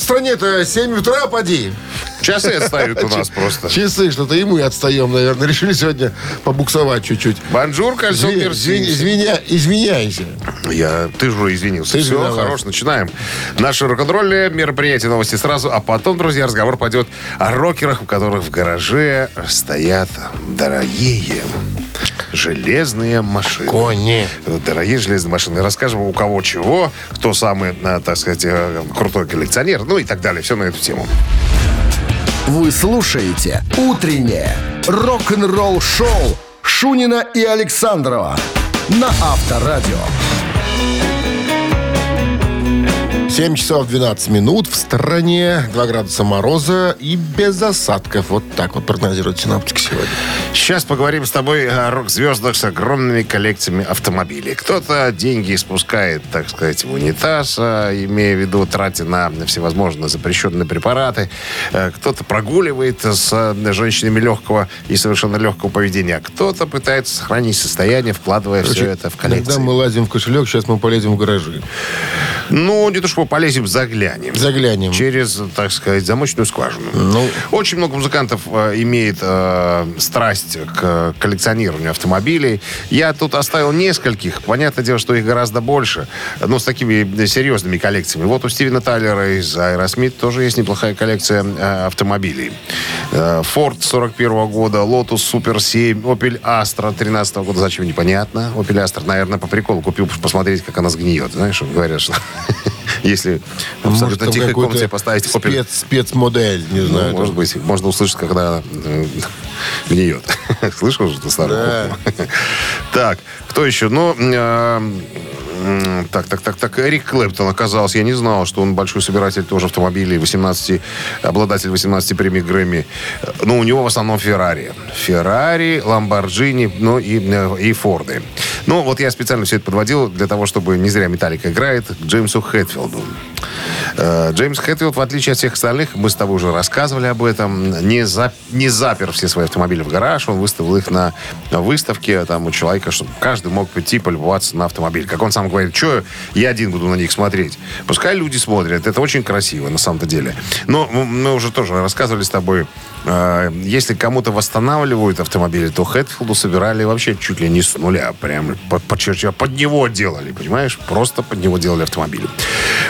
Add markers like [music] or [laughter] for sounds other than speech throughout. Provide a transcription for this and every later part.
В стране-то 7 утра, поди. Часы отстают у нас просто. Часы что-то, и мы отстаем, наверное. Решили сегодня побуксовать чуть-чуть. Бонжур, кальсон. Извиня- извиняйся. Я, ты же уже извинился. Ты Все, виноват. хорош, начинаем. Наше рок-н-ролльное мероприятие новости сразу, а потом, друзья, разговор пойдет о рокерах, у которых в гараже стоят дорогие железные машины. Кони. Дорогие железные машины. Расскажем, у кого чего, кто самый, э, так сказать, э, крутой коллекционер, ну и так далее. Все на эту тему. Вы слушаете «Утреннее рок-н-ролл-шоу» Шунина и Александрова на Авторадио. 7 часов 12 минут в стране, 2 градуса мороза и без осадков. Вот так вот прогнозируют синаптики сегодня. Сейчас поговорим с тобой о рок-звездах с огромными коллекциями автомобилей. Кто-то деньги спускает, так сказать, в унитаз, а, имея в виду трате на всевозможные запрещенные препараты. Э, Кто-то прогуливает с э, женщинами легкого и совершенно легкого поведения. А Кто-то пытается сохранить состояние, вкладывая все это в коллекции. Когда мы лазим в кошелек, сейчас мы полезем в гаражи. Ну, не то, что полезем, заглянем. Заглянем. Через, так сказать, замочную скважину. Ну. Очень много музыкантов э, имеет э, страсть к коллекционированию автомобилей. Я тут оставил нескольких. Понятное дело, что их гораздо больше. Но с такими серьезными коллекциями. Вот у Стивена Тайлера из Aerosmith тоже есть неплохая коллекция э, автомобилей. Э, Ford 41 года, Lotus Super 7, Opel Astra 13 года. Зачем, непонятно. Opel Astra, наверное, по приколу купил, посмотреть, как она сгниет. Знаешь, говорят, что если в Может, абсолютно тихой комнате поставить спец, спецмодель, не ну, знаю. может быть, можно услышать, когда э, [laughs] гниет. [laughs] Слышал же ты старую Да. [laughs] Так, кто еще? Ну, э, так, так, так, так. Эрик Клэптон оказался. Я не знал, что он большой собиратель тоже автомобилей, 18, обладатель 18 премий Грэмми. Ну, у него в основном Феррари. Феррари, Ламборджини, ну и, э, и Форды. Ну, вот я специально все это подводил для того, чтобы не зря Металлика играет к Джеймсу Хэтфилду. Э, Джеймс Хэтфилд, в отличие от всех остальных, мы с тобой уже рассказывали об этом, не, за- не запер все свои автомобили в гараж, он выставил их на выставке там у человека, чтобы каждый мог прийти полюбоваться на автомобиль. Как он сам говорит, что я один буду на них смотреть. Пускай люди смотрят, это очень красиво на самом-то деле. Но мы уже тоже рассказывали с тобой, э, если кому-то восстанавливают автомобили, то Хэтфилду собирали вообще чуть ли не с нуля, прям под, под, под него делали, понимаешь? Просто под него делали автомобили.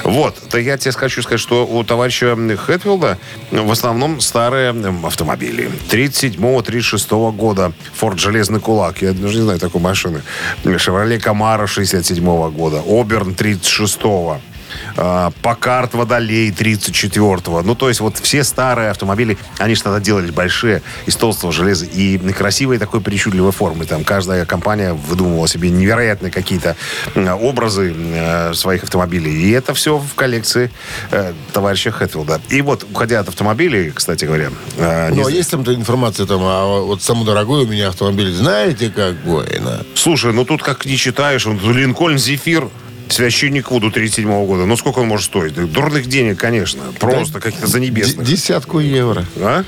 Вот, то я тебе хочу сказать, что у товарища Хэтфилда в основном старые автомобили. 37-36 года Форд Железный Кулак, я даже не знаю такой машины. Шевроле Камара 67 года, Оберн 36-го. А, Покарт Водолей 34-го. Ну, то есть вот все старые автомобили, они же тогда делали большие, из толстого железа и красивой такой причудливой формы. Там каждая компания выдумывала себе невероятные какие-то образы э, своих автомобилей. И это все в коллекции э, товарища Хэтфилда. И вот, уходя от автомобилей, кстати говоря... э, Ну, а есть там информация там, а вот самый дорогой у меня автомобиль, знаете, какой? На? Слушай, ну тут как не читаешь, он Линкольн Зефир Священник Вуду 37 года. Ну, сколько он может стоить? Да Дурных денег, конечно. Просто каких-то Д- занебесных. Десятку евро. А?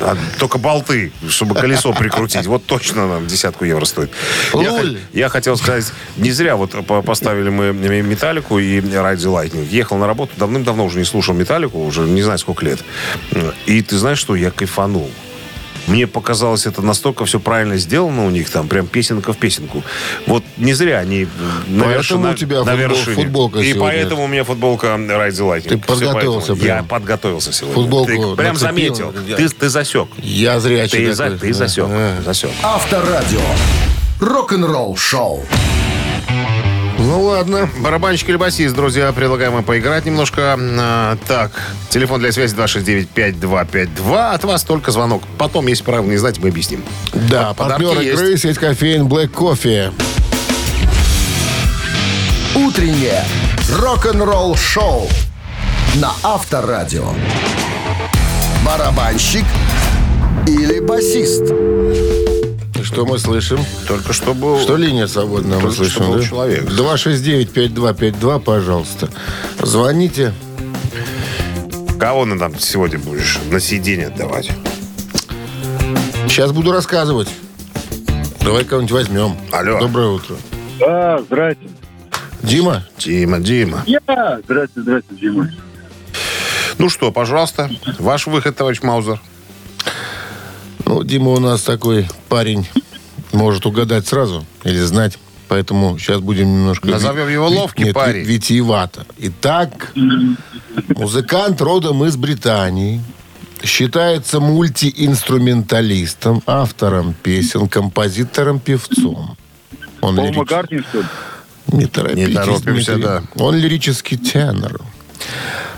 А только болты, чтобы колесо прикрутить. Вот точно нам десятку евро стоит. Я, я хотел сказать, не зря вот по- поставили мы Металлику и Ride the Lightning. Ехал на работу, давным-давно уже не слушал Металлику, уже не знаю сколько лет. И ты знаешь что, я кайфанул. Мне показалось, это настолько все правильно сделано у них, там прям песенка в песенку. Вот не зря они на, Поэтому верши- у тебя на футбол- вершине. футболка И сегодня. поэтому у меня футболка Ride the Lightning. Ты подготовился поэтому. Я прям. подготовился сегодня. Футболку Ты прям нацепил, заметил. я- Ты, ты засек. Я зрячий Ты, за, ты засек. А. засек. Авторадио. Рок-н-ролл шоу. Ну ладно. Барабанщик или басист, друзья, предлагаем вам поиграть немножко. А, так, телефон для связи 269-5252. От вас только звонок. Потом, если правда не знаете, мы объясним. Да, Подарки партнер есть. игры сеть кофеин Black Coffee. Утреннее рок-н-ролл шоу на Авторадио. Барабанщик или басист? Что мы слышим? Только что был... Что линия свободная, мы слышим, да? человек. 269-5252, пожалуйста. Звоните. Кого ты нам сегодня будешь на сиденье отдавать? Сейчас буду рассказывать. Давай кого-нибудь возьмем. Алло. Доброе утро. А, здрасте. Дима? Дима, Дима. Я. Здрасте, здрасте, Дима. Ну что, пожалуйста, ваш выход, товарищ Маузер. Ну, Дима у нас такой парень, может угадать сразу или знать. Поэтому сейчас будем немножко... Назовем его ловкий нет, парень. ви- Витиевато. Итак, музыкант родом из Британии. Считается мультиинструменталистом, автором песен, композитором, певцом. Он Пол лирич- Маккартни, что ли? Не торопитесь, Не торопимся, Дмитрий. да. Он лирический тенор.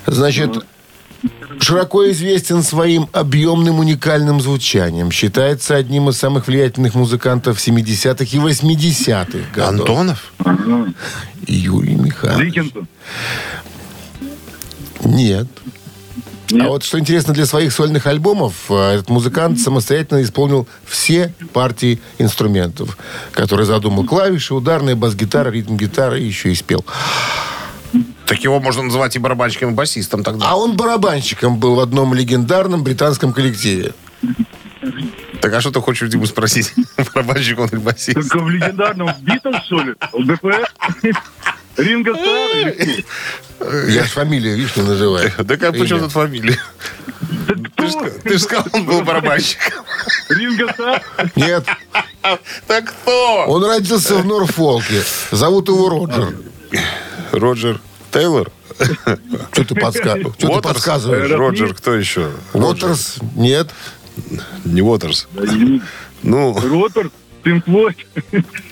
Значит, широко известен своим объемным уникальным звучанием. Считается одним из самых влиятельных музыкантов 70-х и 80-х годов. Антонов? Юрий Михайлович. Диккенсон. Нет. Нет? А вот что интересно, для своих сольных альбомов э, этот музыкант самостоятельно исполнил все партии инструментов, которые задумал. Клавиши, ударная, бас-гитара, ритм-гитара и еще и спел. Так его можно называть и барабанщиком, и басистом тогда. А он барабанщиком был в одном легендарном британском коллективе. Так а что ты хочешь Диму спросить? [laughs] Барабанщик он или басист? Только в легендарном Битлз, что ли? ЛДПР? Ринго кто? Я ж фамилию, видишь, не называю. Да как, Имя. тут фамилия? Ты же сказал, он был барабанщиком. Ринго? Нет, Так кто? он родился в Норфолке. Зовут его Роджер. Роджер Тейлор? Что ты, подска... Что ты Уотерс? подсказываешь? Роджер, кто еще? Уотерс? Нет. Не Уотерс. Ну, Флойд?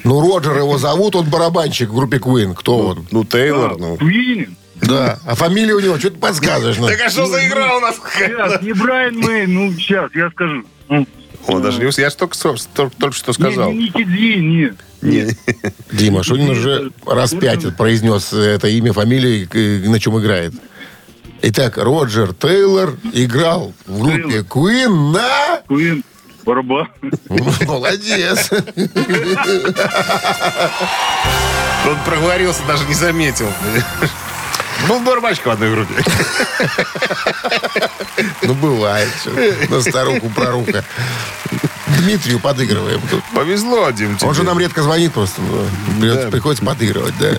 Ну, Роджер его зовут, он барабанщик в группе Queen. Кто он? ну Тейлор, ну. Куинин? Да. А фамилия у него, что ты подсказываешь? ну? Так а что за игра у нас? Сейчас, не Брайан Мэй, ну, сейчас, я скажу. Он даже не Я же только, только, только что сказал. Не, не Ди, нет. Не. Дима Шунин уже раз пять произнес это имя, фамилию, на чем играет. Итак, Роджер Тейлор играл в группе Queen на... Куин, барабан. [laughs] Молодец. Он проговорился, даже не заметил. Был барабанщик в одной группе. Ну, бывает. На старуху проруха. Дмитрию подыгрываем. Повезло, Дим, тебе. Он же нам редко звонит просто. ну, Приходится подыгрывать, да.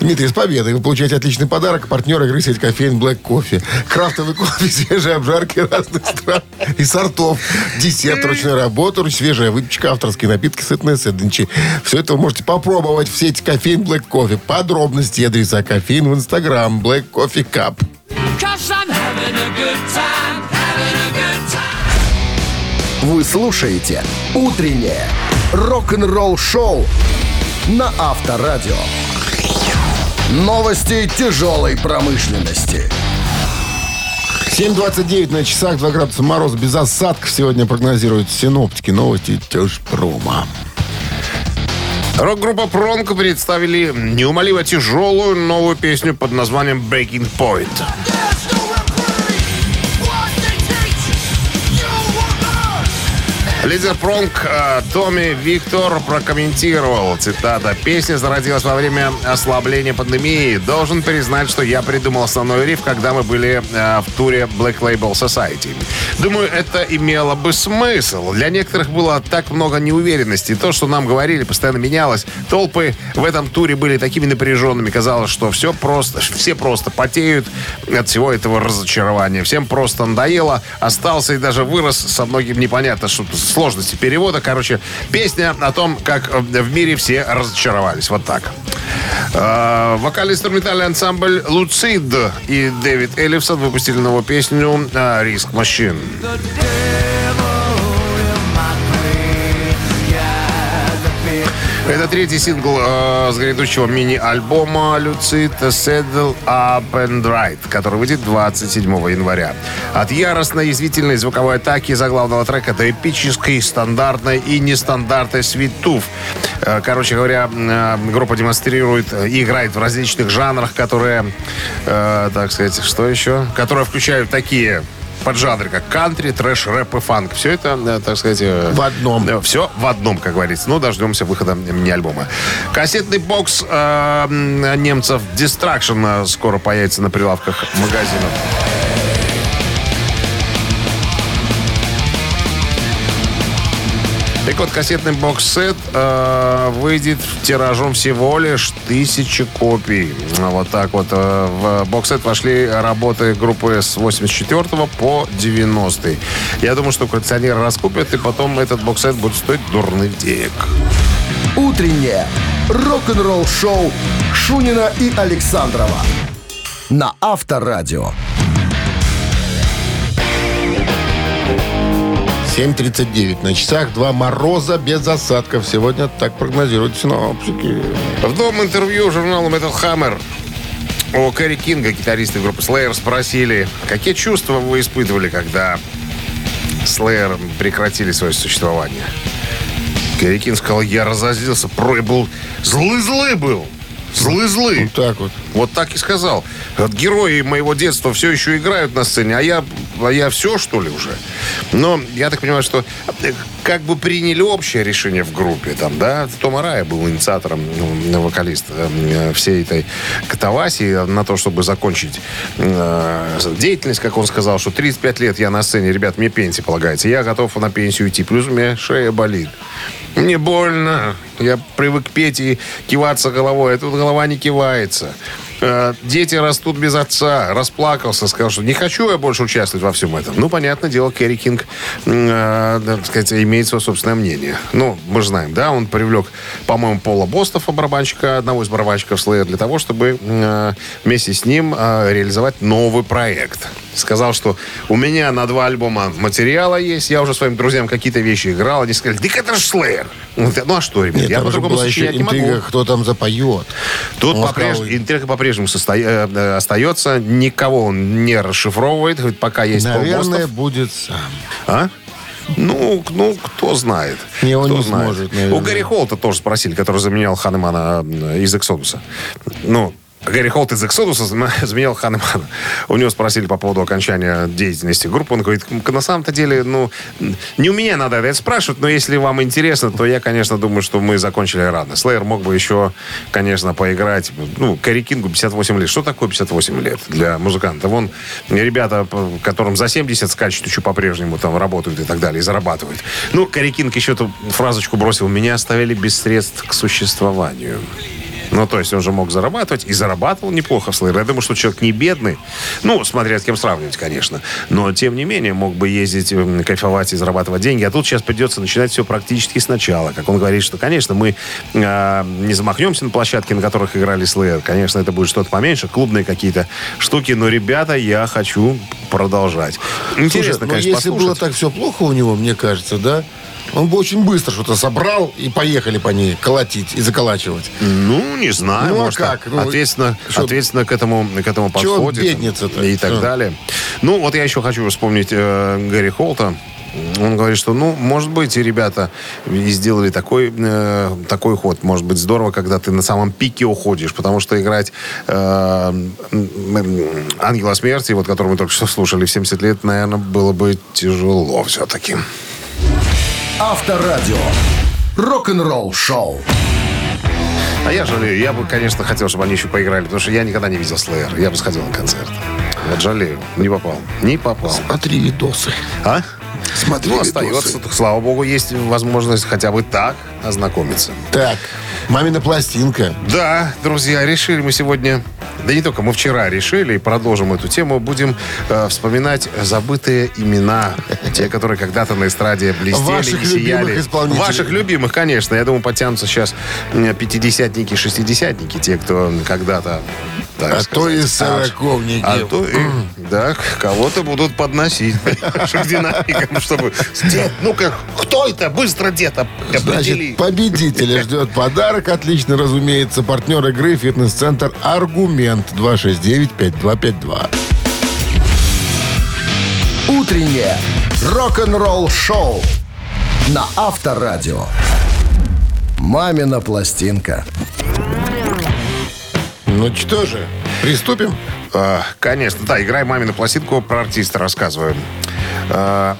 Дмитрий, с победой. Вы получаете отличный подарок. Партнер игры сеть кофеин Black Coffee. Крафтовый кофе, свежие обжарки разных стран и сортов. Десерт ручной работы, свежая выпечка, авторские напитки, сытные сэндвичи. Все это вы можете попробовать в сети кофеин Black Coffee. Подробности и адреса кофеин в Инстаграм Having a good time. Вы слушаете «Утреннее рок-н-ролл-шоу» на Авторадио. Новости тяжелой промышленности. 7.29 на часах, 2 градуса мороз без осадков сегодня прогнозируют синоптики. Новости Тяжпрома. Рок-группа Пронко представили неумолимо тяжелую новую песню под названием Breaking Point. Лидер Пронк э, Томми Виктор прокомментировал, цитата, «Песня зародилась во время ослабления пандемии. Должен признать, что я придумал основной риф, когда мы были э, в туре Black Label Society. Думаю, это имело бы смысл. Для некоторых было так много неуверенности. То, что нам говорили, постоянно менялось. Толпы в этом туре были такими напряженными. Казалось, что все просто, все просто потеют от всего этого разочарования. Всем просто надоело. Остался и даже вырос со многим непонятно, что сложности перевода. Короче, песня о том, как э, в мире все разочаровались. Вот так. Э, Вокально-инструментальный ансамбль «Луцид» и Дэвид Эллифсон выпустили новую песню э, «Риск Машин». Это третий сингл э, с грядущего мини-альбома Lucid Saddle Up and Ride, который выйдет 27 января. От яростной язвительной звуковой атаки заглавного трека до эпической, стандартной и нестандартной свитув. Э, короче говоря, э, группа демонстрирует э, и играет в различных жанрах, которые, э, так сказать, что еще? Которые включают такие поджанры, как кантри, трэш, рэп и фанк. Все это, э, так сказать... э, В одном. все в одном, как говорится. Ну, дождемся выхода мини-альбома. Кассетный бокс э, немцев Destruction э, скоро появится на прилавках магазинов. Так вот, кассетный бокс-сет э, выйдет тиражом всего лишь тысячи копий. Вот так вот. э, в бокс-сет вошли работы группы с 84 по 90 Я думаю, что коллекционеры раскупят, и потом этот бокс-сет будет стоить дурных денег. Утреннее рок-н-ролл-шоу Шунина и Александрова на Авторадио. 7.39 на часах. Два мороза без осадков. Сегодня так прогнозируют синоптики. В новом интервью журналу Metal Hammer у Кэрри Кинга, гитариста группы Slayer, спросили, какие чувства вы испытывали, когда Slayer прекратили свое существование. Кэрри Кинг сказал, я разозлился, про был злый-злый был. Злый-злый. Вот так вот. Вот так и сказал. Герои моего детства все еще играют на сцене, а я, а я все, что ли, уже? Но я так понимаю, что э, как бы приняли общее решение в группе. Там, да, Том Арая был инициатором, ну, вокалист э, всей этой катавасии на то, чтобы закончить э, деятельность, как он сказал, что 35 лет я на сцене, ребят, мне пенсия полагается. Я готов на пенсию идти. Плюс у меня шея болит. Мне больно. Я привык петь и киваться головой, а тут голова не кивается. Э, Дети растут без отца. Расплакался, сказал, что не хочу я больше участвовать во всем этом. Ну, понятное дело, Керри Кинг, э, так сказать, имеет свое собственное мнение. Ну, мы же знаем, да, он привлек, по-моему, Пола Бостова, барабанщика, одного из барабанщиков Slayer, для того, чтобы э, вместе с ним э, реализовать новый проект. Сказал, что у меня на два альбома материала есть, я уже своим друзьям какие-то вещи играл, они сказали, так это же Slayer. Ну, а что, ребят, Нет, я по-другому сочинять не могу. кто там запоет. Тут по-прежнему, сказал, интрига по-прежнему состо- э, э, остается. Никого он не расшифровывает, хоть пока есть Наверное, Бостов. будет сам. А? Ну, ну, кто знает. Не, он Кто не знает. сможет, наверное. У Гарри Холта тоже спросили, который заменял Ханемана из Эксодуса. Ну, Гарри Холт из Эксодуса зам- [laughs] заменял Ханемана. У него спросили по поводу окончания деятельности группы. Он говорит, «М, на самом-то деле, ну, не у меня надо это спрашивать, но если вам интересно, то я, конечно, думаю, что мы закончили рано. Слеер мог бы еще, конечно, поиграть. Ну, Кэрри Кингу 58 лет. Что такое 58 лет для музыканта? Вон ребята, которым за 70 скачут, еще по-прежнему там работают и так далее, и зарабатывают. Ну, Кэрри Кинг еще эту фразочку бросил. Меня оставили без средств к существованию. Ну, то есть он же мог зарабатывать и зарабатывал неплохо в Slayer. Я думаю, что человек не бедный. Ну, смотря с кем сравнивать, конечно. Но, тем не менее, мог бы ездить, кайфовать и зарабатывать деньги. А тут сейчас придется начинать все практически сначала. Как он говорит, что, конечно, мы а, не замахнемся на площадке, на которых играли Slayer. Конечно, это будет что-то поменьше, клубные какие-то штуки. Но, ребята, я хочу продолжать. Интересно, Слушай, ну, конечно, если было послушать. так все плохо у него, мне кажется, да, он бы очень быстро что-то собрал и поехали по ней колотить и заколачивать. Ну, не знаю. Ну, а может, как? Ну, ответственно, что- ответственно к этому, к этому подходит. бедница-то? И так Что? далее. Ну, вот я еще хочу вспомнить э, Гэри Холта. Он говорит, что, ну, может быть, и ребята и сделали такой, э, такой ход. Может быть, здорово, когда ты на самом пике уходишь, потому что играть э, Ангела Смерти, вот, который мы только что слушали в 70 лет, наверное, было бы тяжело все-таки. Авторадио. Рок-н-ролл шоу. А я жалею. Я бы, конечно, хотел, чтобы они еще поиграли, потому что я никогда не видел Slayer. Я бы сходил на концерт. Вот жалею. Не попал. Не попал. Смотри видосы. А? Смотри Ну, видосы. остается. Слава богу, есть возможность хотя бы так ознакомиться. Так, мамина пластинка. Да, друзья, решили мы сегодня да не только, мы вчера решили и продолжим эту тему, будем э, вспоминать забытые имена, те, которые когда-то на эстраде блестели Ваших и сияли. любимых исполнителей. Ваших любимых, конечно. Я думаю, потянутся сейчас пятидесятники, шестидесятники, те, кто когда-то так А сказать, то и а- сороковники. А то и, да, кого-то будут подносить [laughs] к динамикам, чтобы... Дед, ну-ка, кто это? Быстро, дед, оп- определи. Значит, победителя ждет подарок. Отлично, разумеется. Партнер игры «Фитнес-центр Аргумент» 269-5252. Утреннее рок-н-ролл-шоу на Авторадио. «Мамина пластинка». Ну что же, приступим? А, Конечно, да, играй мамину пластинку, про артиста рассказываем. А,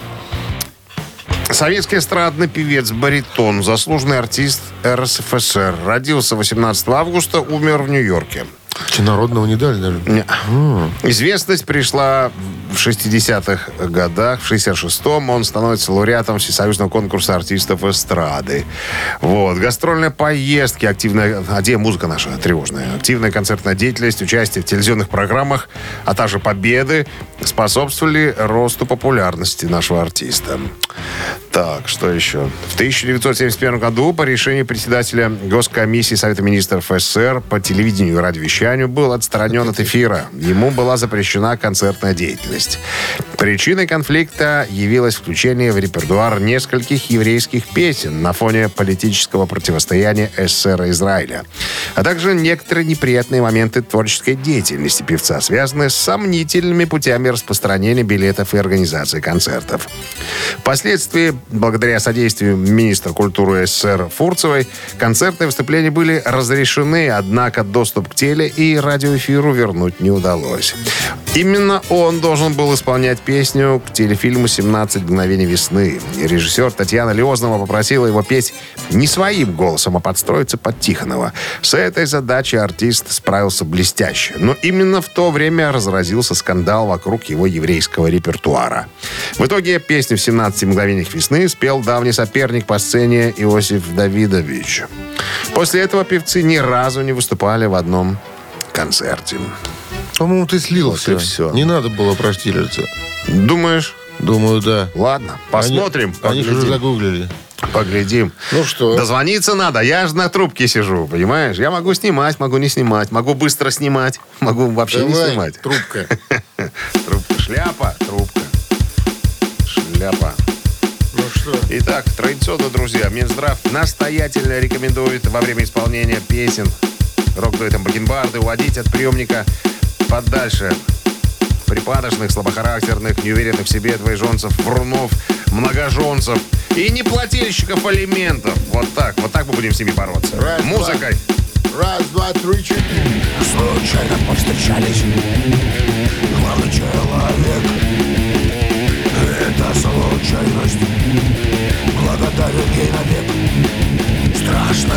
Советский эстрадный певец, баритон, заслуженный артист РСФСР. Родился 18 августа, умер в Нью-Йорке. Народного не дали даже? Не. Известность пришла в 60-х годах. В 66-м он становится лауреатом Всесоюзного конкурса артистов эстрады. Вот. Гастрольные поездки, активная... А где музыка наша тревожная? Активная концертная деятельность, участие в телевизионных программах, а также победы способствовали росту популярности нашего артиста. Так, что еще? В 1971 году по решению председателя Госкомиссии Совета министров СССР по телевидению и радиовещанию был отстранен от эфира. Ему была запрещена концертная деятельность. Причиной конфликта явилось включение в репертуар нескольких еврейских песен на фоне политического противостояния СССР и Израиля, а также некоторые неприятные моменты творческой деятельности певца, связанные с сомнительными путями распространения билетов и организации концертов. Впоследствии, благодаря содействию министра культуры СССР Фурцевой, концертные выступления были разрешены, однако доступ к теле- и радиоэфиру вернуть не удалось. Именно он должен был исполнять песню к телефильму «17 мгновений весны». И режиссер Татьяна Леознова попросила его петь не своим голосом, а подстроиться под Тихонова. С этой задачей артист справился блестяще. Но именно в то время разразился скандал вокруг его еврейского репертуара. В итоге песню в «17 мгновениях весны» спел давний соперник по сцене Иосиф Давидович. После этого певцы ни разу не выступали в одном концерте. По-моему, ты слился. Вот и всё. Не надо было проштилиться. Думаешь? Думаю, да. Ладно, посмотрим. Они, они же поглядим. загуглили. Поглядим. Ну что? Дозвониться надо. Я же на трубке сижу, понимаешь? Я могу снимать, могу не снимать. Могу быстро снимать, могу вообще не Давай, снимать. трубка. [laughs] Трубка. Шляпа, трубка. Шляпа. Что? Итак, традиционно, друзья, Минздрав настоятельно рекомендует во время исполнения песен рок-дуэтом Бакенбарды уводить от приемника подальше припадочных, слабохарактерных, неуверенных в себе двоеженцев, врунов, многоженцев и неплательщиков алиментов. Вот так, вот так мы будем с ними бороться. Раз, два. Музыкой. Раз, два, три, четыре. Случайно повстречались Главный человек случайность Благодарен ей навек Страшно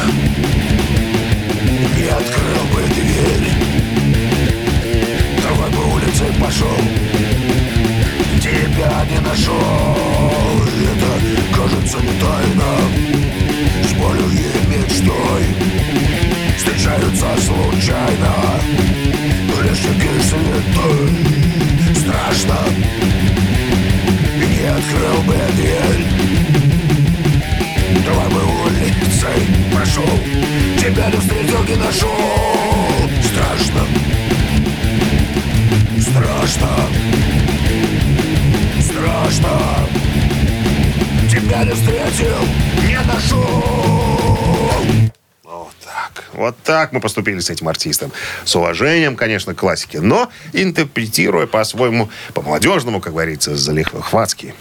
поступили с этим артистом. С уважением, конечно, к классике, но интерпретируя по-своему, по-молодежному, как говорится, залихватски.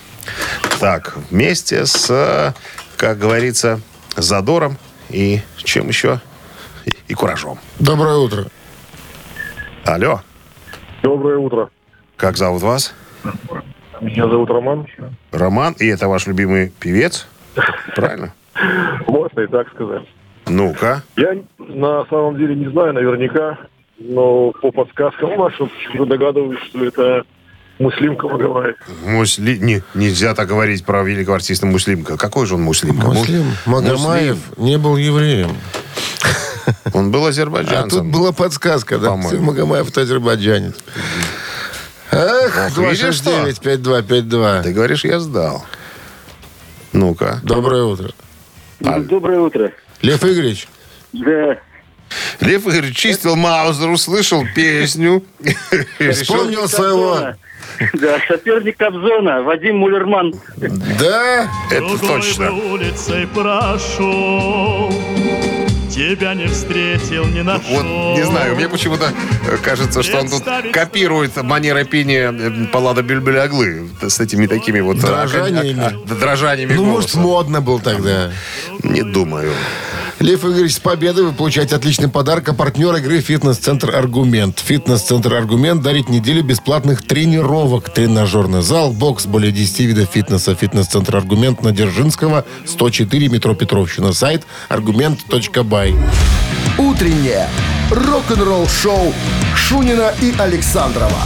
Так, вместе с, как говорится, задором и чем еще? И, и куражом. Доброе утро. Алло, Доброе утро. как зовут вас? Меня зовут Роман. Роман, и это ваш любимый певец? Правильно? [laughs] Можно и так сказать. Ну-ка. Я на самом деле не знаю наверняка, но по подсказкам вашим догадываюсь, что это Муслимка Магомаев. Мусли... Не, нельзя так говорить про великого артиста Муслимка. Какой же он Муслимка? Муслим Магомаев не был евреем. Он был А азербайджанцем. тут была подсказка, да? По-моему. Магомаев, это азербайджанец. Что? 269-5252. Ты говоришь, я сдал. Ну-ка. Доброе утро. Доброе утро. Лев Игоревич, Да. Лев Игорь чистил Маузер, услышал песню. [laughs] Вспомнил своего... Да, соперник Кобзона, Вадим Мулерман. Да? Это точно. улицей прошел, тебя не встретил, не нашел. Вот, не знаю, мне почему-то э, кажется, что он тут копирует манера пения э, Паллада Бюльбюляглы с этими такими вот... э, Дрожаниями. а, а, Дрожаниями Ну, может, голоса. модно был тогда. Не думаю. Лев Игоревич, с победой вы получаете отличный подарок. А партнер игры «Фитнес-центр Аргумент». «Фитнес-центр Аргумент» дарит неделю бесплатных тренировок. Тренажерный зал, бокс, более 10 видов фитнеса. «Фитнес-центр Аргумент» на Дзержинского, 104, метро Петровщина. Сайт аргумент.бай. Утреннее рок-н-ролл-шоу Шунина и Александрова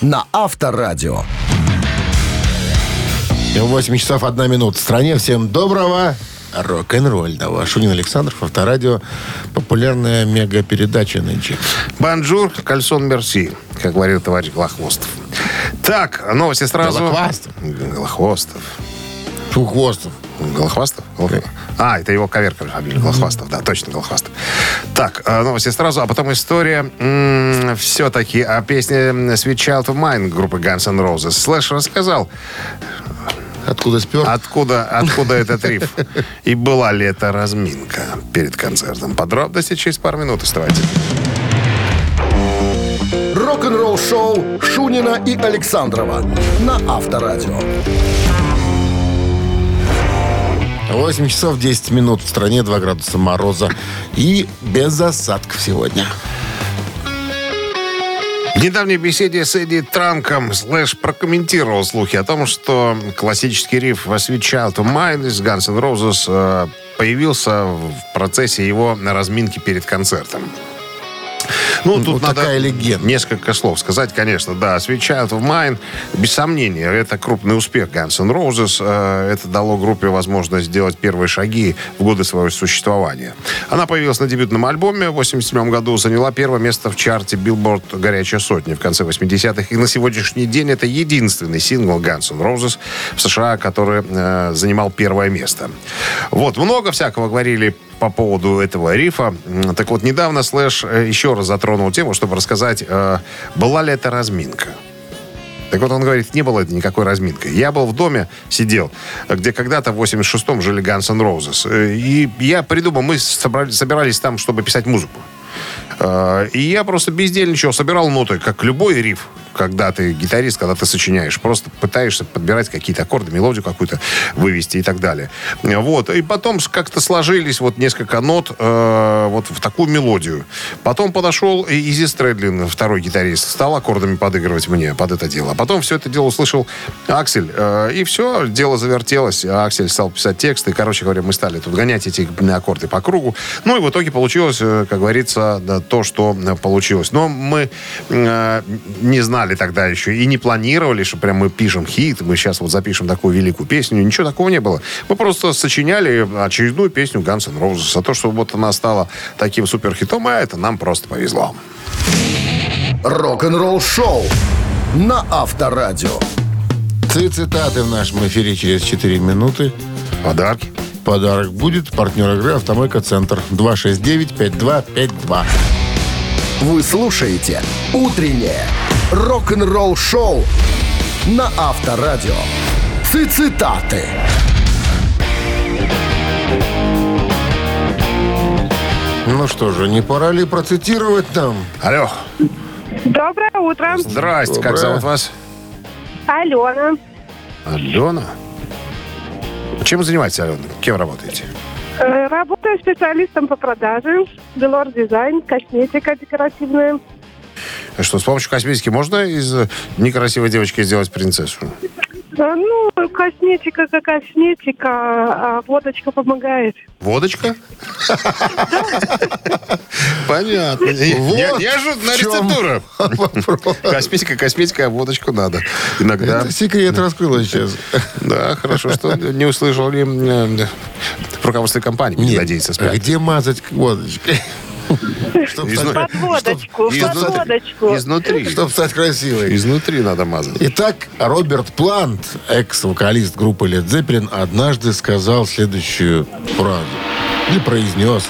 на Авторадио. 8 часов 1 минута. В стране всем доброго рок-н-ролльного. Шунин Александров, Авторадио. Популярная мега-передача нынче. Бонжур, кальсон мерси, как говорил товарищ Голохвостов. Так, новости сразу. Голохвастов. Голохвостов. Фухвостов. Голохвастов? Голох- А, это его коверка фамилия. Голохвастов, да, точно Голохвастов. Так, э, новости сразу, а потом история все-таки о песне Sweet Child of Mine группы Guns N' Roses. Слэш рассказал, Откуда спер? откуда, откуда этот риф. И была ли это разминка перед концертом. Подробности через пару минут. Оставайтесь. Рок-н-ролл-шоу Шунина и Александрова на Авторадио. 8 часов 10 минут. В стране 2 градуса мороза. И без осадков сегодня. В недавней беседе с Эдди Транком Слэш прокомментировал слухи о том, что классический риф «Sweet Child of Mine» из Guns N' Roses э, появился в процессе его разминки перед концертом. Ну, тут Вот надо такая легенда. несколько слов сказать, конечно. Да, Child of Mine, без сомнения, это крупный успех Guns N' Roses. Э, Это дало группе возможность сделать первые шаги в годы своего существования. Она появилась на дебютном альбоме в 1987 году, заняла первое место в чарте Billboard «Горячая сотня» в конце 80-х. И на сегодняшний день это единственный сингл Guns N' Roses в США, который э, занимал первое место. Вот, много всякого говорили по поводу этого рифа. Так вот, недавно Слэш э, еще раз затронул тему, чтобы рассказать, э, была ли это разминка. Так вот, он говорит, не было это никакой разминкой. Я был в доме, сидел, где когда-то в 86-м жили Guns N' Roses. Э, И я придумал, мы собрали- собирались там, чтобы писать музыку. И я просто бездельничал, собирал ноты, как любой риф, когда ты гитарист, когда ты сочиняешь. Просто пытаешься подбирать какие-то аккорды, мелодию какую-то вывести и так далее. Вот. И потом как-то сложились вот несколько нот э, вот в такую мелодию. Потом подошел Изи Стрэдлин, второй гитарист, стал аккордами подыгрывать мне под это дело. А потом все это дело услышал Аксель. э, и все, дело завертелось. А Аксель стал писать тексты. Короче говоря, мы стали тут гонять эти аккорды по кругу. Ну и в итоге получилось, э, как говорится, да, то, что э, получилось. Но мы э, не знали тогда еще и не планировали, что прям мы пишем хит, мы сейчас вот запишем такую великую песню. Ничего такого не было. Мы просто сочиняли очередную песню Guns N' Roses. А то, что вот она стала таким суперхитом, а это нам просто повезло. Рок-н-ролл-шоу на Авторадио. Ци- Цитаты в нашем эфире через 4 минуты. Подарки. Подарок будет. Партнер игры «Автомойка Центр». 269-5252. Вы слушаете «Утреннее рок-н-ролл-шоу» на Авторадио. Цитаты. Ну что же, не пора ли процитировать нам? Алло. Доброе утро. Здрасте. Как Доброе. зовут вас? Алена. Алена. Чем занимаетесь, Алена? Кем работаете? Э, Работаю специалистом по продаже. Белор дизайн, косметика декоративная. Что, с помощью косметики можно из э, некрасивой девочки сделать принцессу? А, Ну, косметика как косметика, а водочка помогает. Водочка? Понятно. Неожиданная в чем рецептура. Косметика, косметика, а водочку надо. Иногда. Это секрет раскрылось сейчас. Да, хорошо, что не услышал ли э, руководство компании. А спят. где мазать водочкой? Чтобы Изну- стать, Под водочку, Чтоб- под изнутри- водочку. Изнутри. чтоб стать красивой. Изнутри надо мазать. Итак, Роберт Плант, экс-вокалист группы Led Zeppelin, однажды сказал следующую фразу. Или произнес.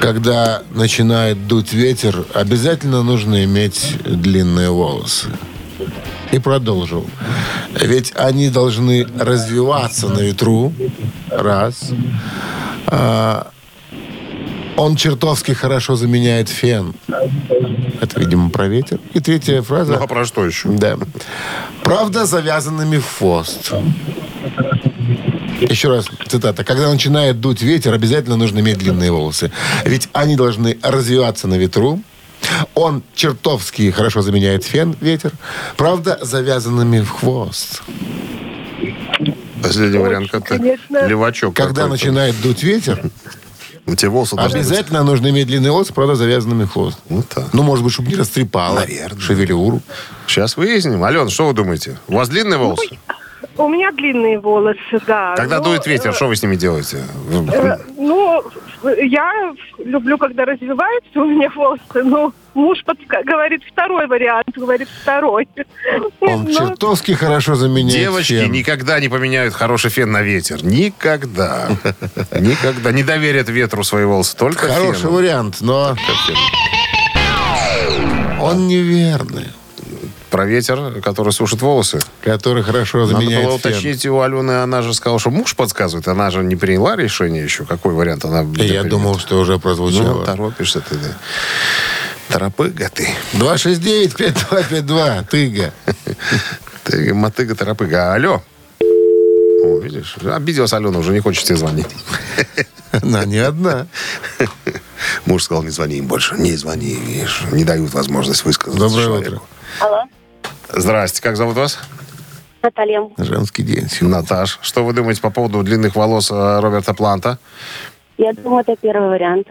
Когда начинает дуть ветер, обязательно нужно иметь длинные волосы. И продолжил. Ведь они должны развиваться на ветру. Раз. А, он чертовски хорошо заменяет фен. Это, видимо, про ветер. И третья фраза. Ну, а про что еще? Да. Правда, завязанными в хвост. Еще раз цитата. Когда начинает дуть ветер, обязательно нужно иметь длинные волосы. Ведь они должны развиваться на ветру. Он чертовски хорошо заменяет фен, ветер. Правда, завязанными в хвост. Последний вариант как-то конечно. левачок. Когда какой-то. начинает дуть ветер, У тебя волосы должны быть. обязательно нужно иметь длинные волосы, правда, завязанными хвост. Ну, так. Ну, может быть, чтобы не растрепало. Наверное. Шевелюру. Сейчас выясним. Ален, что вы думаете? У вас длинные волосы? У меня длинные волосы, да. Когда Ну, дует ветер, что вы с ними делаете? э, Ну, я люблю, когда развиваются у меня волосы. Ну, муж подска- говорит второй вариант, говорит второй. Он Ну, чертовски хорошо заменяет Девочки фен. никогда не поменяют хороший фен на ветер. Никогда. [laughs] Никогда. Не доверят ветру свои волосы. Только Хороший вариант, но он неверный. Про ветер, который сушит волосы. Который хорошо Надо заменяет было фен. уточнить у Алены. Она же сказала, что муж подсказывает. Она же не приняла решение еще. Какой вариант она Я примет? думал, что уже Ну, прозвучало. торопишься ты, да. Торопыга ты. 269-5252. Тыга. [laughs] Ты мотыга-торопыга. Алло. О, видишь, обиделась Алена, уже не хочет тебе звонить. [laughs] Она не одна. Муж сказал, не звони им больше. Не звони, видишь. Не дают возможность высказаться Доброе человеку. утро. Алло, Здрасте, как зовут вас? Наталья. Женский день. сегодня. Наташ. Что вы думаете по поводу длинных волос э, Роберта Планта? Я думаю, это первый вариант.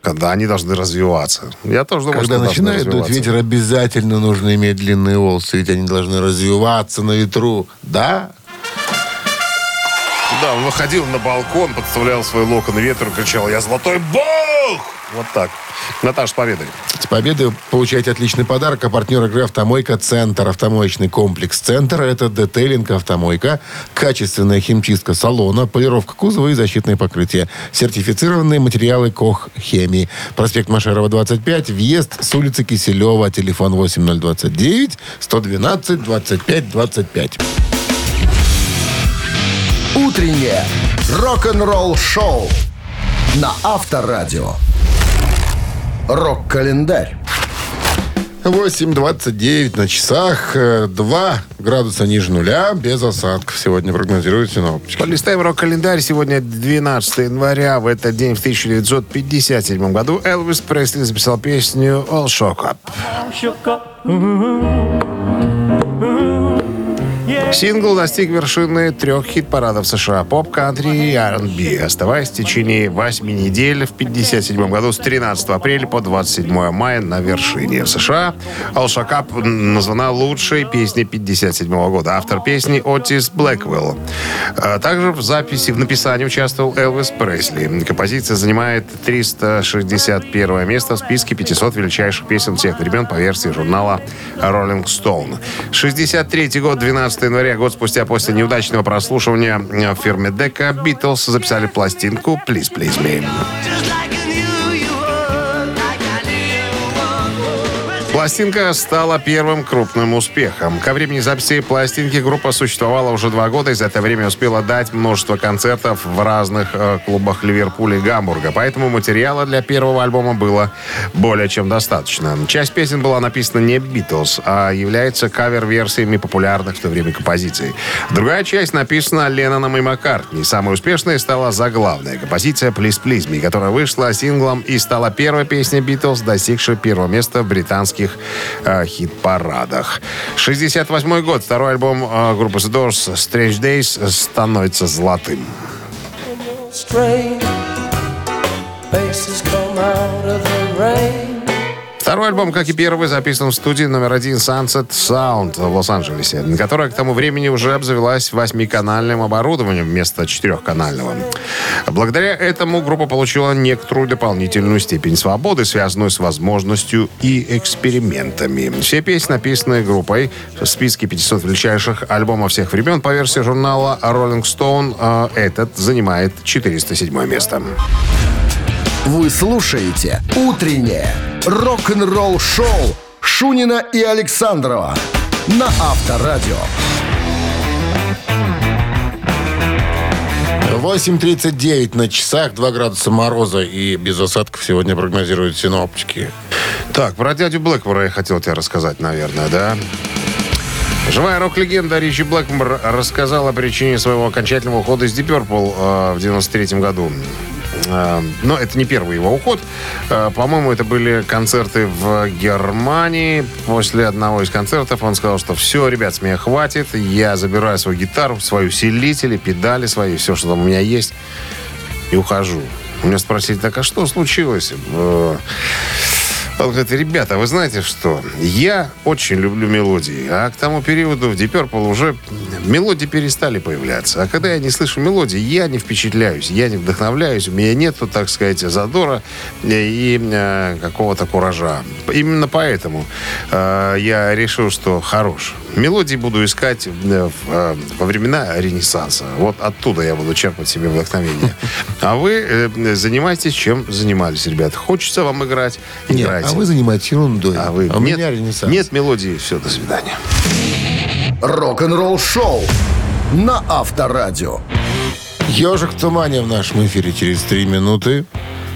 Когда они должны развиваться. Я тоже думаю, Когда что начинает дуть ветер, обязательно нужно иметь длинные волосы, ведь они должны развиваться на ветру. Да? Да, он выходил на балкон, подставлял свой локон ветру, кричал, я золотой бог! Вот так. Наташ, с победой. С победой получаете отличный подарок. А партнер игры «Автомойка Центр». Автомоечный комплекс «Центр» — это детейлинг «Автомойка», качественная химчистка салона, полировка кузова и защитное покрытие. Сертифицированные материалы КОХ «Хемии». Проспект Машерова, 25. Въезд с улицы Киселева. Телефон 8029 112 25 25. Утреннее рок-н-ролл-шоу на Авторадио. Рок-календарь. 8.29 на часах. 2 градуса ниже нуля. Без осадков. Сегодня прогнозируют синоптики. Полистаем рок-календарь. Сегодня 12 января. В этот день, в 1957 году, Элвис Пресли записал песню «All Shock Up». Сингл достиг вершины трех хит-парадов США «Поп», «Кантри» и R&B, оставаясь в течение восьми недель в 1957 году с 13 апреля по 27 мая на вершине. В США «All Shock Up» названа лучшей песней 1957 года. Автор песни Отис Блэквелл. А Также в записи, в написании участвовал Элвис Пресли. Композиция занимает 361 место в списке 500 величайших песен всех времен по версии журнала Rolling Stone. 63 год, 12 января, год спустя после неудачного прослушивания в фирме Дека, Битлз записали пластинку «Please, Please Me». Пластинка стала первым крупным успехом. Ко времени записи пластинки группа существовала уже два года и за это время успела дать множество концертов в разных э, клубах Ливерпуля и Гамбурга. Поэтому материала для первого альбома было более чем достаточно. Часть песен была написана не Битлз, а является кавер-версиями популярных в то время композиций. Другая часть написана Ленноном и Маккартни. Самой успешной стала заглавная композиция «Please Please Me», которая вышла синглом и стала первой песней Битлз, достигшей первого места в британских американских э, хит-парадах. 68 год. Второй альбом э, группы The Doors Strange Days становится золотым. Strange faces come out of the rain. Второй альбом, как и первый, записан в студии номер один Sunset Sound в Лос-Анджелесе, которая к тому времени уже обзавелась восьмиканальным оборудованием вместо четырехканального. Благодаря этому группа получила некоторую дополнительную степень свободы, связанную с возможностью и экспериментами. Все песни, написанные группой в списке 500 величайших альбомов всех времен по версии журнала Rolling Stone, э, этот занимает 407 место. Вы слушаете «Утреннее рок-н-ролл-шоу» Шунина и Александрова на Авторадио. 8.39 на часах, 2 градуса мороза и без осадков сегодня прогнозируют синоптики. Так, про дядю Блэкмора я хотел тебе рассказать, наверное, да? Живая рок-легенда Ричи Блэкмор рассказал о причине своего окончательного ухода из Deep Purple э, в 93 году. Э, но это не первый его уход. Э, по-моему, это были концерты в Германии. После одного из концертов он сказал, что все, ребят, с меня хватит. Я забираю свою гитару, свои усилители, педали свои, все, что там у меня есть, и ухожу. У меня спросили, так а что случилось? Он говорит, ребята, вы знаете что? Я очень люблю мелодии. А к тому периоду в Deep Purple уже мелодии перестали появляться. А когда я не слышу мелодии, я не впечатляюсь, я не вдохновляюсь. У меня нету, так сказать, задора и э, какого-то куража. Именно поэтому э, я решил, что хорош. Мелодии буду искать э, в, э, во времена Ренессанса. Вот оттуда я буду черпать себе вдохновение. [laughs] А вы э, занимайтесь, чем занимались, ребят. Хочется вам играть, играйте. А вы занимаетесь ерундой. А вы- у нет, меня ренессанс. нет мелодии, все, до свидания. Рок-н-ролл-шоу на Авторадио. Ежик в тумане в нашем эфире через три минуты.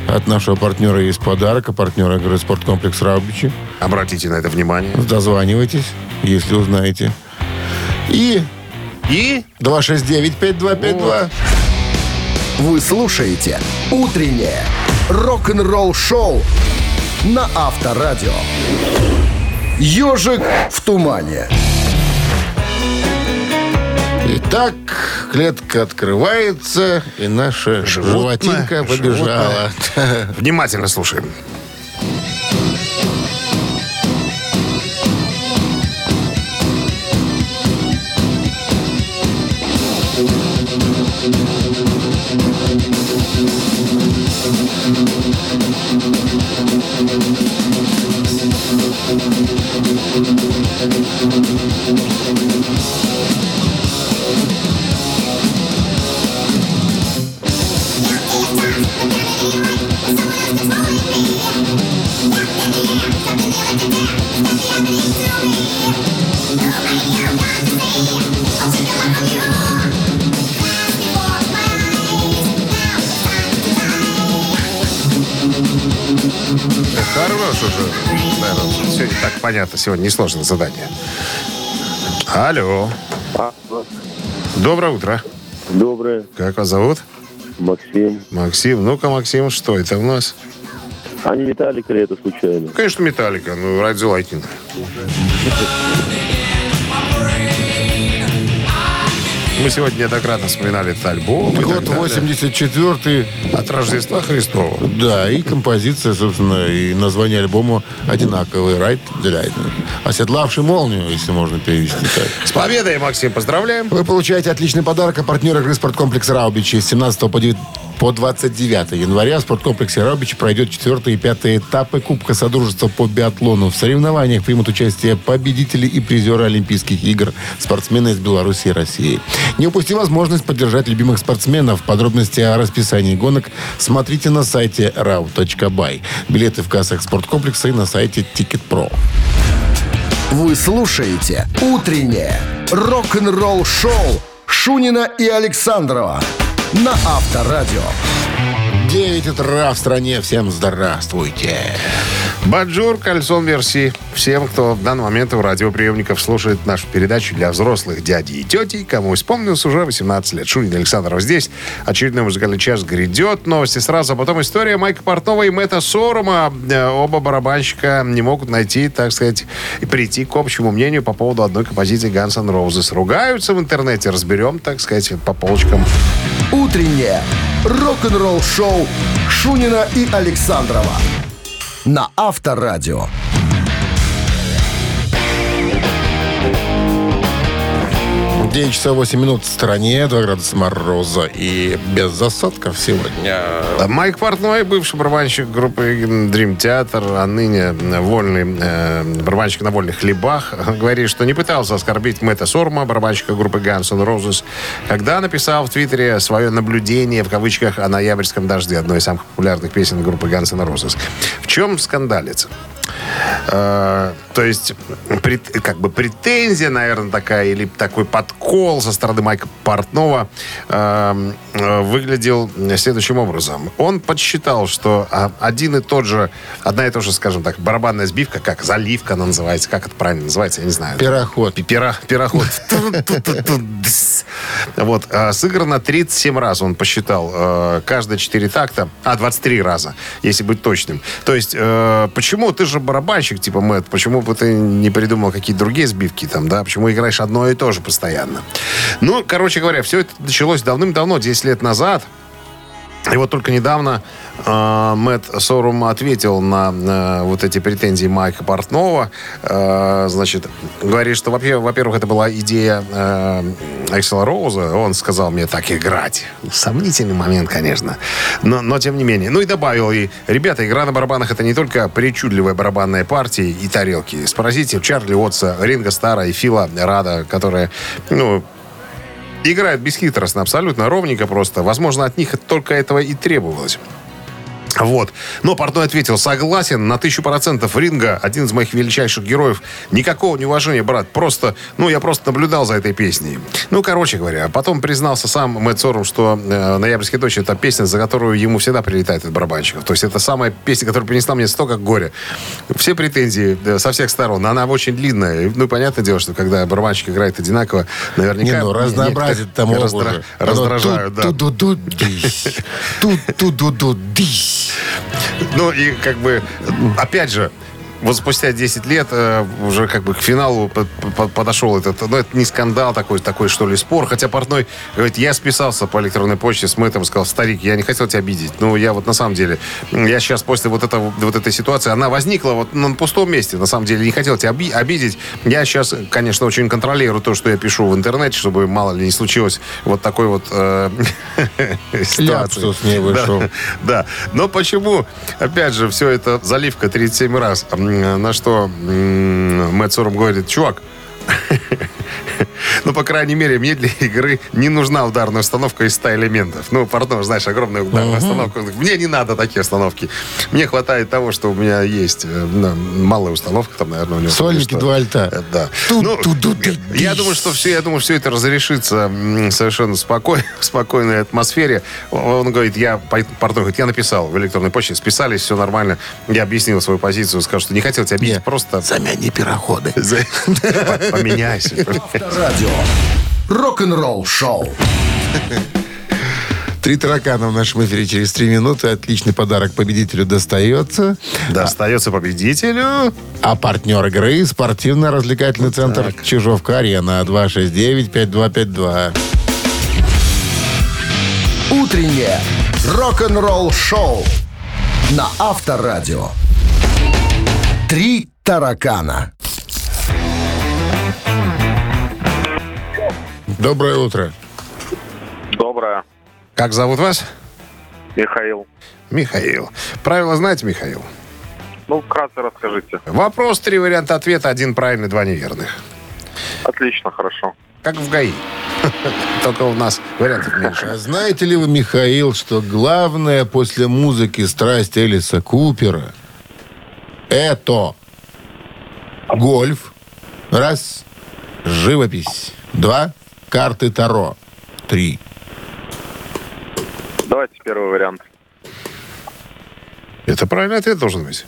От нашего партнера есть подарок, а партнера игры «Спорткомплекс Раубичи». Обратите на это внимание. Дозванивайтесь, если узнаете. И И 269-5252. Вы слушаете «Утреннее рок-н-ролл-шоу» на Авторадио. «Ежик в тумане». Итак, клетка открывается, и наша Животное, животинка побежала. [laughs] внимательно слушаем. Сегодня несложное задание. Алло. Доброе утро. Доброе, Как вас зовут? Максим. Максим. Ну-ка, Максим, что это у нас? А не Металлика ли это случайно? Конечно, Металлика. Ну, Ride the Мы сегодня неоднократно вспоминали этот альбом. Год далее. 84 От Рождества Христова. Да, и композиция, собственно, и название альбома одинаковые. Right the Lightning. Оседлавший молнию, если можно перевести так. С победой, Максим, поздравляем. Вы получаете отличный подарок от партнера игры «Спорткомплекс Раубичи». С 17 по 9 по 29 января в спорткомплексе Раубичи пройдет 4 и 5 этапы Кубка Содружества по биатлону. В соревнованиях примут участие победители и призеры Олимпийских игр, спортсмены из Беларуси и России. Не упусти возможность поддержать любимых спортсменов. Подробности о расписании гонок смотрите на сайте rau.by. Билеты в кассах спорткомплекса и на сайте Ticket.pro. Вы слушаете «Утреннее рок-н-ролл-шоу» Шунина и Александрова на Авторадио. 9 утра в стране. Всем здравствуйте. Баджур, кольцом версии. Всем, кто в данный момент у радиоприемников слушает нашу передачу для взрослых дядей и тетей, кому исполнилось уже 18 лет. Шунин Александров здесь. Очередной музыкальный час грядет. Новости сразу, а потом история Майка Портнова и Мэтта Сорума. Э, Оба барабанщика не могут найти, так сказать, и прийти к общему мнению по поводу одной композиции Guns N' Roses. Ругаются в интернете, разберем, так сказать, по полочкам. Утреннее рок-н-ролл-шоу Шунина и Александрова на Авторадио. 9 часов 8 минут в стороне, 2 градуса мороза и без засадков сегодня. Майк Портной, бывший барабанщик группы Dream Theater, а ныне вольный э, барабанщик на вольных хлебах, говорит, что не пытался оскорбить Мэтта Сорма, барабанщика группы Guns N' Roses, когда написал в Твиттере свое наблюдение, в кавычках, о ноябрьском дожде, одной из самых популярных песен группы Guns N' Roses. В чем скандалец? Э, то есть, прет- как бы претензия, наверное, такая, или такой подкол со стороны Майка Портнова э, э, выглядел следующим образом. Он подсчитал, что а, один и тот же, одна и та же, скажем так, барабанная сбивка, как заливка она называется, как это правильно называется, я не знаю. Пироход. Пера, пироход. Вот, а, сыграно 37 раз, он посчитал, э, каждые 4 такта, а, 23 раза, если быть точным. То есть, э, почему ты же барабанщик, типа Мэтт, почему бы ты не придумал какие-то другие сбивки там, да, почему играешь одно и то же постоянно? Ну, короче говоря, все это началось давным-давно, 10 лет назад, и вот только недавно э, Мэтт Сорум ответил на э, вот эти претензии Майка Портнова. Э, значит, говорит, что, во-первых, это была идея э, Эксела Роуза. Он сказал мне так играть. Сомнительный момент, конечно. Но, но тем не менее. Ну и добавил, и, ребята, игра на барабанах это не только причудливая барабанная партия и тарелки. Спросите Чарли Уотса, Ринга Стара и Фила Рада, которые, ну, играют бесхитростно, абсолютно ровненько просто. Возможно, от них только этого и требовалось. Вот. Но Портной ответил, согласен, на тысячу процентов Ринга, один из моих величайших героев. Никакого неуважения, брат. Просто, ну, я просто наблюдал за этой песней. Ну, короче говоря, потом признался сам Мэтт Сорум, что э, «Ноябрьский дождь» — это песня, за которую ему всегда прилетает от барабанщиков. То есть это самая песня, которая принесла мне столько горя. Все претензии э, со всех сторон. Она очень длинная. Ну, понятное дело, что когда барабанщик играет одинаково, наверняка... Не, ну, разнообразие там раздра- раздражают, да. Тут-тут-тут-тут-дись. Ну и как бы, опять же, вот спустя 10 лет э, уже как бы к финалу под- под- подошел этот, ну это не скандал такой, такой что ли спор, хотя Портной говорит, я списался по электронной почте с Мэттом, сказал, старик, я не хотел тебя обидеть, ну я вот на самом деле, я сейчас после вот, этого, вот этой ситуации, она возникла вот на пустом месте, на самом деле, не хотел тебя оби- обидеть, я сейчас, конечно, очень контролирую то, что я пишу в интернете, чтобы мало ли не случилось вот такой вот э, [laughs] ситуации. Ляпсус не вышел. Да. Да. Но почему, опять же, все это заливка 37 раз? На что Мэтт Сорум говорит, чувак, [laughs] ну, по крайней мере, мне для игры не нужна ударная установка из 100 элементов. Ну, пардон, знаешь, огромная ударная установка. Мне не надо такие установки. Мне хватает того, что у меня есть. ну, малая установка, там, наверное, у него. Сольники два альта. Э, Да. Ну, я думаю, что все, я думаю, все это разрешится совершенно спокойно, [laughs] в спокойной атмосфере. Он говорит, я, пардон, говорит, я написал в электронной почте, списались, все нормально. Я объяснил свою позицию, сказал, что не хотел тебя обидеть, Не, просто Замяни пироходы. [laughs] поменяйся. Авторадио. Рок-н-ролл шоу. Три таракана в нашем эфире через три минуты. Отличный подарок победителю достается. Достается победителю. А партнер игры спортивно-развлекательный центр Чижовка-Арена 269-5252. Утреннее рок-н-ролл шоу на Авторадио. Три таракана. Доброе утро. Доброе. Как зовут вас? Михаил. Михаил. Правила знаете, Михаил? Ну, вкратце расскажите. Вопрос, три варианта ответа, один правильный, два неверных. Отлично, хорошо. Как в ГАИ. [laughs] Только у нас вариантов меньше. А знаете ли вы, Михаил, что главное после музыки «Страсть» Элиса Купера это гольф, раз, живопись, два, карты Таро, три. Давайте первый вариант. Это правильный ответ должен быть.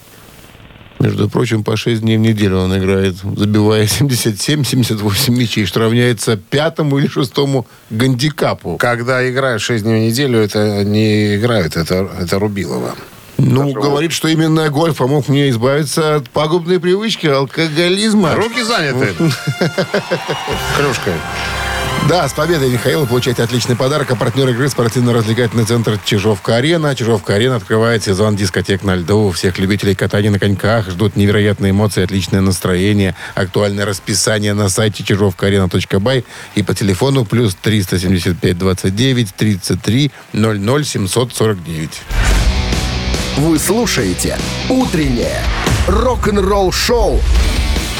Между прочим, по 6 дней в неделю он играет, забивая [laughs] 77-78 мячей, что равняется пятому или шестому гандикапу. Когда играют 6 дней в неделю, это не играют, это, это Рубилова. Ну, говорит, что именно гольф помог мне избавиться от пагубной привычки алкоголизма. Руки заняты. [laughs] Клюшкой. Да, с победой Михаила получаете отличный подарок. А партнер игры спортивно-развлекательный центр Чижовка-Арена. Чижовка-Арена открывает сезон дискотек на льду. Всех любителей катания на коньках ждут невероятные эмоции, отличное настроение. Актуальное расписание на сайте чижовкаарена.бай и по телефону плюс 375 29 33 00 749. Вы слушаете «Утреннее рок-н-ролл-шоу»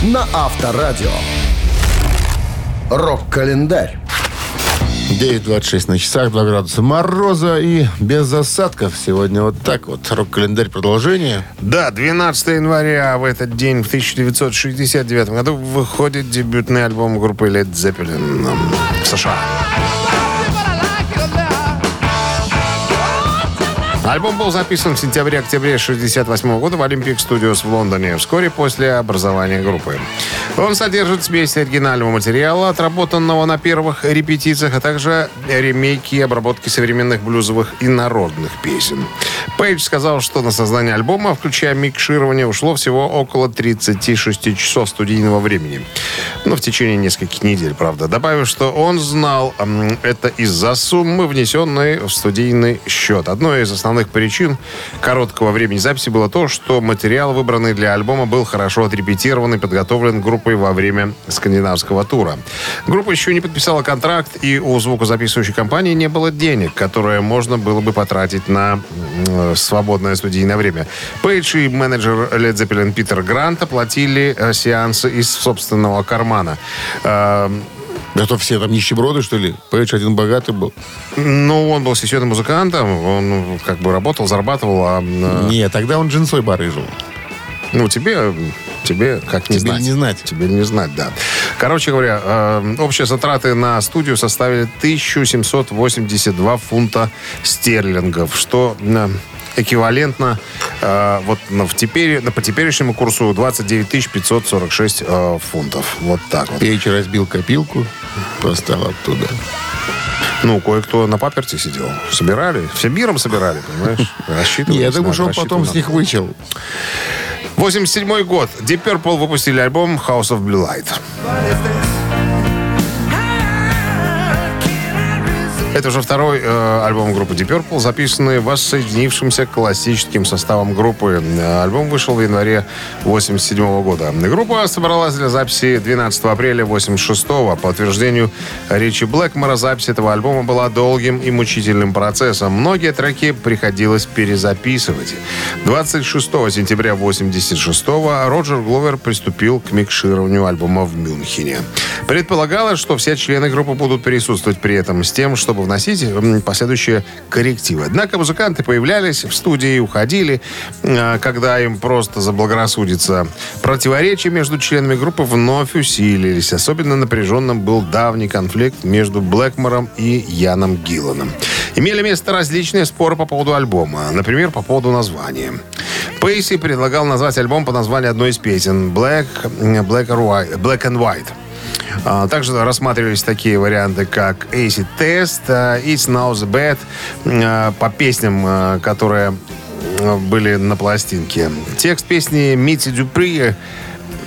на Авторадио. Рок-календарь. 9.26 на часах, 2 градуса мороза и без осадков. Сегодня вот так вот. Рок-календарь продолжение. Да, 12 января в этот день, в 1969 году, выходит дебютный альбом группы Led Zeppelin в США. Альбом был записан в сентябре-октябре 1968 года в Olympic Studios в Лондоне, вскоре после образования группы. Он содержит смесь оригинального материала, отработанного на первых репетициях, а также ремейки и обработки современных блюзовых и народных песен. Пейдж сказал, что на создание альбома, включая микширование, ушло всего около 36 часов студийного времени. Ну, в течение нескольких недель, правда. Добавив, что он знал это из-за суммы, внесенной в студийный счет. Одной из основных причин короткого времени записи было то, что материал, выбранный для альбома, был хорошо отрепетирован и подготовлен группой во время скандинавского тура. Группа еще не подписала контракт, и у звукозаписывающей компании не было денег, которые можно было бы потратить на свободное студийное время. Пейдж и менеджер Led Zeppelin Питер Грант оплатили э, сеансы из собственного кармана. Э, Это все там нищеброды, что ли? Пейдж один богатый был. Ну, он был сессионным музыкантом, он как бы работал, зарабатывал, а... э, Нет, тогда он джинсой барыжил. Ну, тебе, тебе как не Тебе знать. не знать. Тебе не знать, да. Короче говоря, э, общие затраты на студию составили 1782 фунта стерлингов, что э, эквивалентно э, вот на, в теперь, на, по теперешнему курсу 29 546 э, фунтов. Вот так вот. Пейдж разбил копилку, поставил оттуда. Ну, кое-кто на паперте сидел. Собирали. Всем миром собирали, понимаешь? [laughs] Рассчитывали. Я думаю, что он потом с них вычел. 87 год. Deep Purple выпустили альбом House of Blue Light. Это уже второй э, альбом группы Deep Purple, записанный воссоединившимся классическим составом группы. Э, Альбом вышел в январе 87 года. Группа собралась для записи 12 апреля 86 По утверждению Ричи Блэкмора, запись этого альбома была долгим и мучительным процессом. Многие треки приходилось перезаписывать. 26 сентября 86 Роджер Гловер приступил к микшированию альбома в Мюнхене. Предполагалось, что все члены группы будут присутствовать при этом с тем, чтобы вносить м, последующие коррективы. Однако музыканты появлялись в студии и уходили, э, когда им просто заблагорассудится. Противоречия между членами группы вновь усилились. Особенно напряженным был давний конфликт между Блэкмором и Яном Гилланом. Имели место различные споры по поводу альбома. Например, по поводу названия. Пейси предлагал назвать альбом по названию одной из песен Black, Black and White. А, Также рассматривались такие варианты, как Acid Test, а, It's Now the Bad, а, по песням, а, которые были на пластинке. Текст песни Митти Дюпри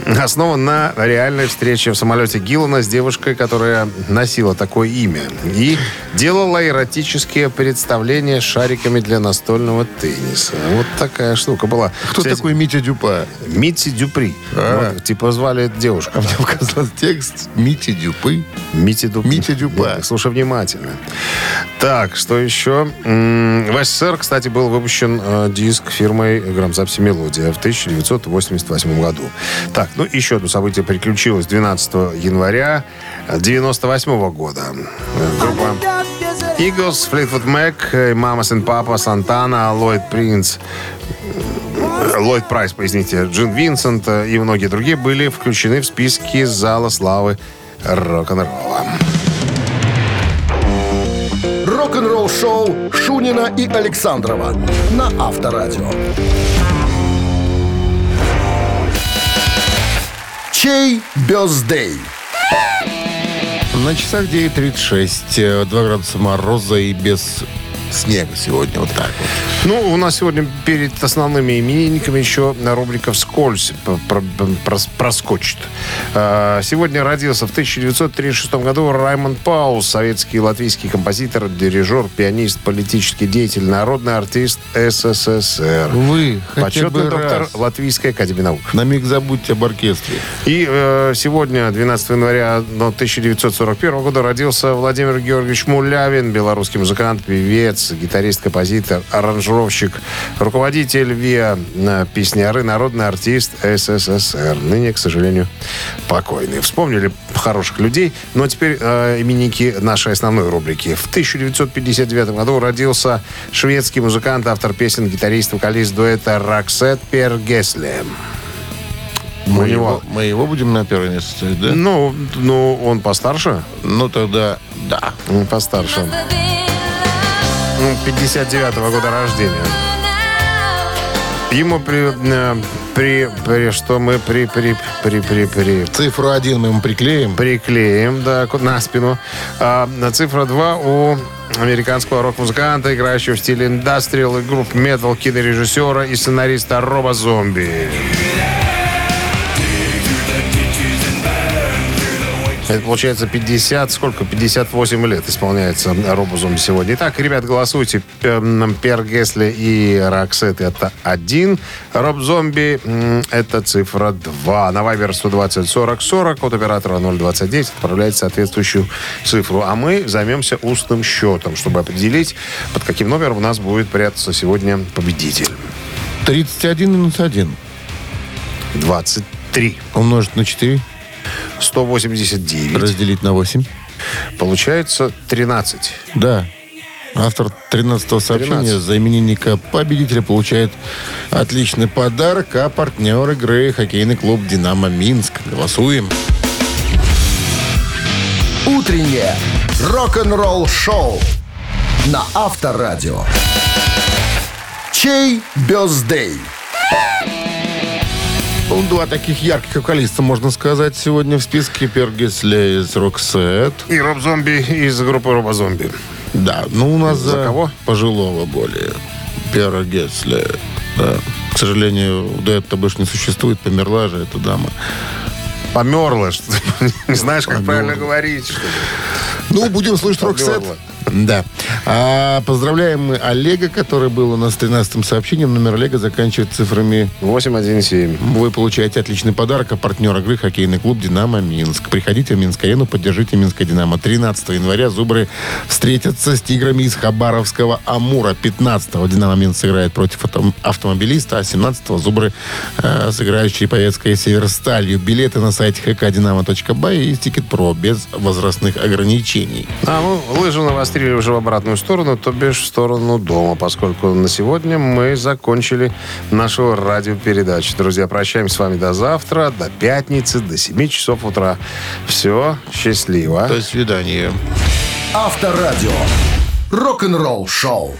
основан на реальной встрече в самолете Гиллана с девушкой, которая носила такое имя. И делала эротические представления шариками для настольного тенниса. Вот такая штука была. Кто Кстати, такой Митя Дюпа? Митти Дюпри. А. Вот, типа звали эту девушку. А мне показался текст Мити Дюпы. Митти Дюпри. Митя Дюпа. Да, слушай внимательно. Так, что еще? В СССР, кстати, был выпущен э, диск фирмой грамзаписи «Мелодия» в 1988 году. Так, ну еще одно событие приключилось 12 января 1998 года. Э, Группа Eagles, Fleetwood Mac, Mamas and Papa, Сантана, Ллойд Принц, Ллойд Прайс, поясните, Джин Винсент и многие другие были включены в списки Зала славы рок-н-ролла. Рок-н-ролл-шоу Шунина и Александрова на Авторадио. Чей бездей? На часах 9.36. э, 2 градуса мороза и без снега сегодня. Вот так вот. Ну, у нас сегодня перед основными именинниками еще рубрика «Вскользь» проскочит. А, Сегодня родился в 1936 году Раймонд Паус, советский и латвийский композитор, дирижер, пианист, политический деятель, народный артист СССР. Вы Почетный доктор раз Латвийской академии наук. на миг забудьте об оркестре. И э, сегодня, 12 января ну, 1941 года, родился Владимир Георгиевич Мулявин, белорусский музыкант, певец, гитарист, композитор, аранжировщик, руководитель ВИА, э, песняры, народный артист СССР. Ныне, к сожалению, покойный. Вспомнили хороших людей, но теперь э, именники нашей основной рубрики. В 1959 году родился шведский музыкант, автор песен, гитарист, вокалист дуэта Роксет Пергесле. Мы У него- его, мы его будем на первое место ставить, да? Ну, ну, он постарше? Ну, тогда да. Он постарше. Ну, 59-го года рождения. Ему при, э, при, при- что мы при, при, при, при, при, Цифру один мы ему приклеим. приклеим, да, на спину. А, на цифра 2 у американского рок-музыканта, играющего в стиле индастриал и групп метал, кинорежиссера и сценариста Роба Зомби. Это получается 50, сколько? 58 лет исполняется Робу Зомби сегодня. Итак, ребят, голосуйте. Пер Гесли и Роксет это один. Роб Зомби это цифра 2. На Вайбер 120 40 40 от оператора 029 отправляйте соответствующую цифру. А мы займемся устным счетом, чтобы определить, под каким номером у нас будет прятаться сегодня победитель. 31 минус 1. 23. Умножить на 4. 189. Разделить на 8. Получается 13. Да. Автор 13-го сообщения 13. за именинника победителя получает отличный подарок, а партнер игры хоккейный клуб «Динамо Минск». Голосуем. Утреннее рок-н-ролл-шоу на Авторадио. Чей бездей? Два таких ярких вокалиста, можно сказать, сегодня в списке. Пергесли из Роксет. И Роб Зомби из группы Роба Зомби. Да, ну у нас За за, кого? пожилого более. Пергесли. Да. К сожалению, дуэта больше не существует, померла же эта дама. Померла, что [laughs] не знаешь, как Померла. правильно говорить. что. Ну, будем слушать Роксет. Померла. Да. А, поздравляем мы Олега, который был у нас 13-м сообщением. Номер Олега заканчивает цифрами 817. Вы получаете отличный подарок, а партнер игры хоккейный клуб «Динамо Минск». Приходите в Минск-арену, поддержите Минское «Динамо». 13 января «Зубры» встретятся с «Тиграми» из Хабаровского «Амура». 15 «Динамо Минск» сыграет против авто- автомобилиста, а 17 «Зубры» э, сыграют с Череповецкой «Северсталью». Билеты на сайте hkdinamo.by и «Ticket Pro» без возрастных ограничений. А мы лыжи навострили уже в обратную сторону, то бишь в сторону дома, поскольку на сегодня мы закончили нашу радиопередачу. Друзья, прощаемся с вами до завтра, до пятницы, до 7 часов утра. Все, счастливо. До свидания. Авторадио. Рок-н-ролл-шоу.